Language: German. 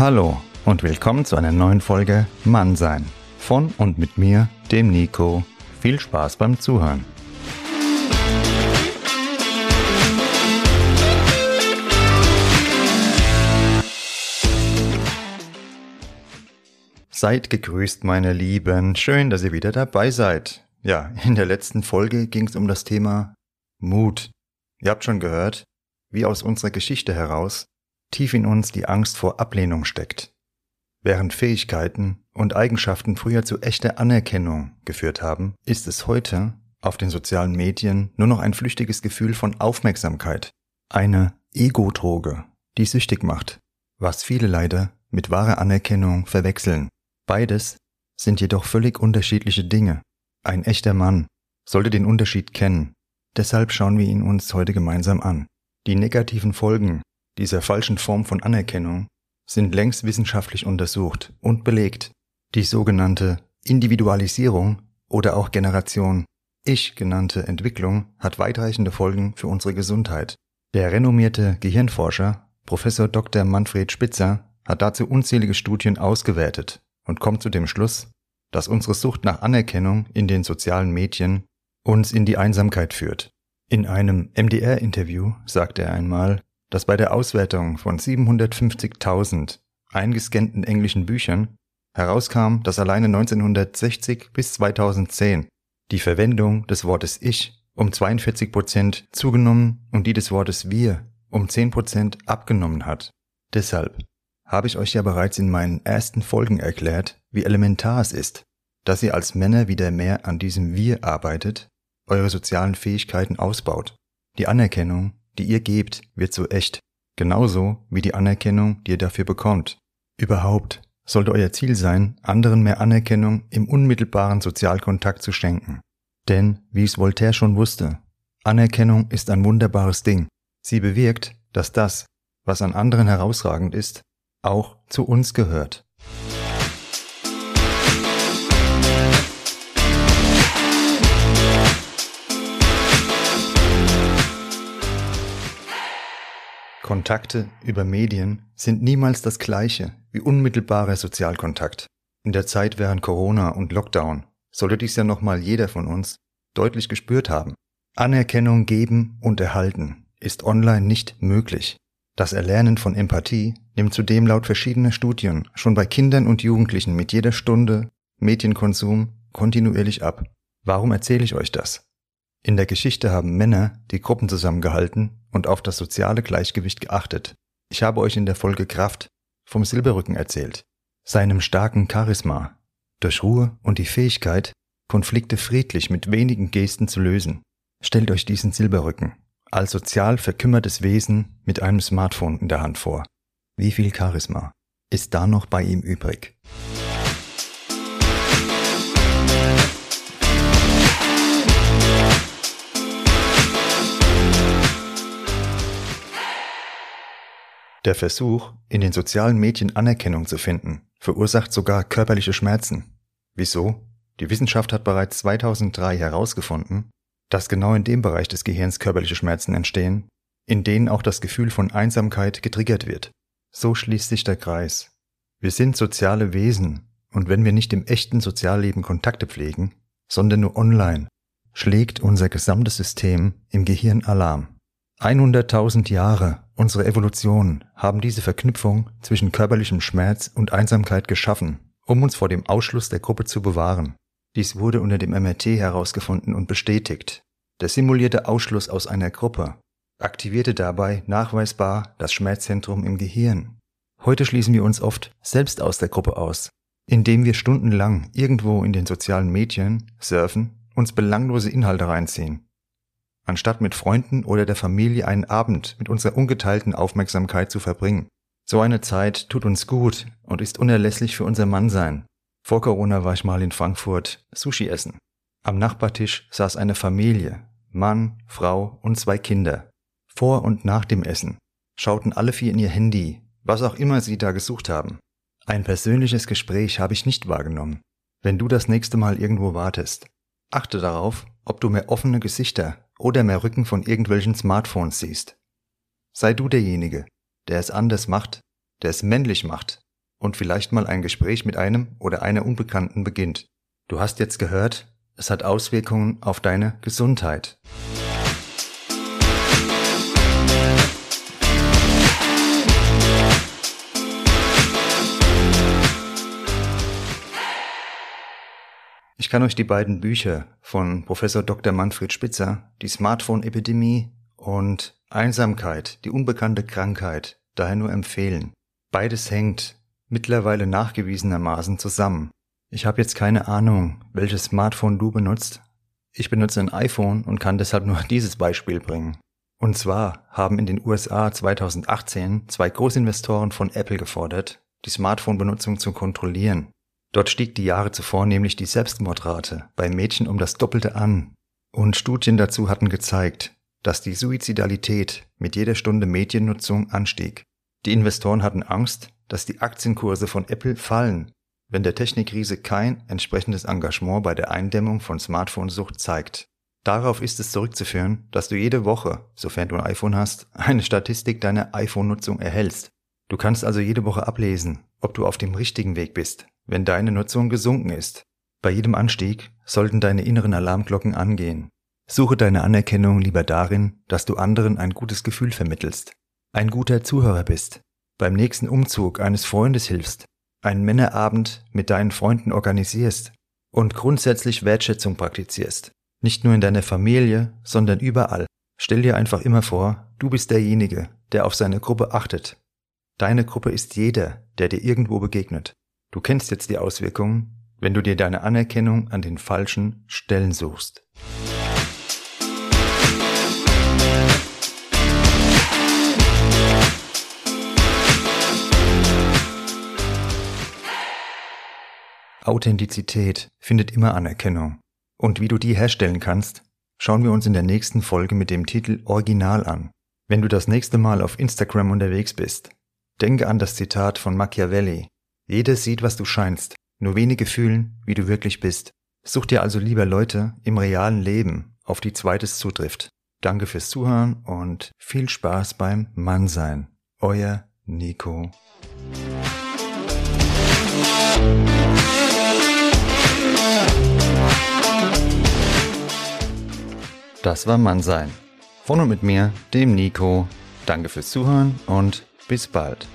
Hallo und willkommen zu einer neuen Folge Mannsein. Von und mit mir, dem Nico. Viel Spaß beim Zuhören. Seid gegrüßt, meine Lieben. Schön, dass ihr wieder dabei seid. Ja, in der letzten Folge ging es um das Thema Mut. Ihr habt schon gehört, wie aus unserer Geschichte heraus tief in uns die Angst vor Ablehnung steckt. Während Fähigkeiten und Eigenschaften früher zu echter Anerkennung geführt haben, ist es heute auf den sozialen Medien nur noch ein flüchtiges Gefühl von Aufmerksamkeit, eine Ego-Droge, die süchtig macht, was viele leider mit wahrer Anerkennung verwechseln. Beides sind jedoch völlig unterschiedliche Dinge. Ein echter Mann sollte den Unterschied kennen. Deshalb schauen wir ihn uns heute gemeinsam an. Die negativen Folgen dieser falschen Form von Anerkennung sind längst wissenschaftlich untersucht und belegt. Die sogenannte Individualisierung oder auch Generation Ich genannte Entwicklung hat weitreichende Folgen für unsere Gesundheit. Der renommierte Gehirnforscher Professor Dr. Manfred Spitzer hat dazu unzählige Studien ausgewertet und kommt zu dem Schluss, dass unsere Sucht nach Anerkennung in den sozialen Medien uns in die Einsamkeit führt. In einem MDR-Interview sagte er einmal, dass bei der Auswertung von 750.000 eingescannten englischen Büchern herauskam, dass alleine 1960 bis 2010 die Verwendung des Wortes Ich um 42 Prozent zugenommen und die des Wortes Wir um 10 Prozent abgenommen hat. Deshalb habe ich euch ja bereits in meinen ersten Folgen erklärt, wie elementar es ist, dass ihr als Männer wieder mehr an diesem Wir arbeitet, eure sozialen Fähigkeiten ausbaut. Die Anerkennung, die ihr gebt, wird so echt, genauso wie die Anerkennung, die ihr dafür bekommt. Überhaupt sollte euer Ziel sein, anderen mehr Anerkennung im unmittelbaren Sozialkontakt zu schenken. Denn, wie es Voltaire schon wusste, Anerkennung ist ein wunderbares Ding. Sie bewirkt, dass das, was an anderen herausragend ist, auch zu uns gehört. Kontakte über Medien sind niemals das gleiche wie unmittelbarer Sozialkontakt. In der Zeit während Corona und Lockdown sollte dies ja nochmal jeder von uns deutlich gespürt haben. Anerkennung geben und erhalten ist online nicht möglich. Das Erlernen von Empathie nimmt zudem laut verschiedener Studien schon bei Kindern und Jugendlichen mit jeder Stunde Medienkonsum kontinuierlich ab. Warum erzähle ich euch das? In der Geschichte haben Männer die Gruppen zusammengehalten und auf das soziale Gleichgewicht geachtet. Ich habe euch in der Folge Kraft vom Silberrücken erzählt, seinem starken Charisma, durch Ruhe und die Fähigkeit, Konflikte friedlich mit wenigen Gesten zu lösen. Stellt euch diesen Silberrücken als sozial verkümmertes Wesen mit einem Smartphone in der Hand vor. Wie viel Charisma ist da noch bei ihm übrig? Der Versuch, in den sozialen Medien Anerkennung zu finden, verursacht sogar körperliche Schmerzen. Wieso? Die Wissenschaft hat bereits 2003 herausgefunden, dass genau in dem Bereich des Gehirns körperliche Schmerzen entstehen, in denen auch das Gefühl von Einsamkeit getriggert wird. So schließt sich der Kreis. Wir sind soziale Wesen, und wenn wir nicht im echten Sozialleben Kontakte pflegen, sondern nur online, schlägt unser gesamtes System im Gehirn Alarm. 100.000 Jahre unserer Evolution haben diese Verknüpfung zwischen körperlichem Schmerz und Einsamkeit geschaffen, um uns vor dem Ausschluss der Gruppe zu bewahren. Dies wurde unter dem MRT herausgefunden und bestätigt. Der simulierte Ausschluss aus einer Gruppe aktivierte dabei nachweisbar das Schmerzzentrum im Gehirn. Heute schließen wir uns oft selbst aus der Gruppe aus, indem wir stundenlang irgendwo in den sozialen Medien surfen, uns belanglose Inhalte reinziehen, anstatt mit Freunden oder der Familie einen Abend mit unserer ungeteilten Aufmerksamkeit zu verbringen. So eine Zeit tut uns gut und ist unerlässlich für unser Mannsein. Vor Corona war ich mal in Frankfurt Sushi essen. Am Nachbartisch saß eine Familie, Mann, Frau und zwei Kinder. Vor und nach dem Essen schauten alle vier in ihr Handy, was auch immer sie da gesucht haben. Ein persönliches Gespräch habe ich nicht wahrgenommen. Wenn du das nächste Mal irgendwo wartest, achte darauf, ob du mehr offene Gesichter oder mehr Rücken von irgendwelchen Smartphones siehst. Sei du derjenige, der es anders macht, der es männlich macht und vielleicht mal ein Gespräch mit einem oder einer Unbekannten beginnt. Du hast jetzt gehört, es hat Auswirkungen auf deine Gesundheit. Ich kann euch die beiden Bücher von Professor Dr. Manfred Spitzer, die Smartphone-Epidemie und Einsamkeit, die unbekannte Krankheit, daher nur empfehlen. Beides hängt mittlerweile nachgewiesenermaßen zusammen. Ich habe jetzt keine Ahnung, welches Smartphone du benutzt. Ich benutze ein iPhone und kann deshalb nur dieses Beispiel bringen. Und zwar haben in den USA 2018 zwei Großinvestoren von Apple gefordert, die Smartphone-Benutzung zu kontrollieren. Dort stieg die Jahre zuvor nämlich die Selbstmordrate bei Mädchen um das Doppelte an. Und Studien dazu hatten gezeigt, dass die Suizidalität mit jeder Stunde Mediennutzung anstieg. Die Investoren hatten Angst, dass die Aktienkurse von Apple fallen, wenn der Technikriese kein entsprechendes Engagement bei der Eindämmung von Smartphone-Sucht zeigt. Darauf ist es zurückzuführen, dass du jede Woche, sofern du ein iPhone hast, eine Statistik deiner iPhone-Nutzung erhältst. Du kannst also jede Woche ablesen, ob du auf dem richtigen Weg bist, wenn deine Nutzung gesunken ist. Bei jedem Anstieg sollten deine inneren Alarmglocken angehen. Suche deine Anerkennung lieber darin, dass du anderen ein gutes Gefühl vermittelst, ein guter Zuhörer bist, beim nächsten Umzug eines Freundes hilfst, einen Männerabend mit deinen Freunden organisierst und grundsätzlich Wertschätzung praktizierst. Nicht nur in deiner Familie, sondern überall. Stell dir einfach immer vor, du bist derjenige, der auf seine Gruppe achtet. Deine Gruppe ist jeder, der dir irgendwo begegnet. Du kennst jetzt die Auswirkungen, wenn du dir deine Anerkennung an den falschen Stellen suchst. Authentizität findet immer Anerkennung. Und wie du die herstellen kannst, schauen wir uns in der nächsten Folge mit dem Titel Original an. Wenn du das nächste Mal auf Instagram unterwegs bist, denke an das Zitat von Machiavelli. Jeder sieht, was du scheinst, nur wenige fühlen, wie du wirklich bist. Such dir also lieber Leute im realen Leben, auf die zweites zutrifft. Danke fürs Zuhören und viel Spaß beim Mannsein. Euer Nico. Das war Mannsein. Von und mit mir, dem Nico. Danke fürs Zuhören und bis bald.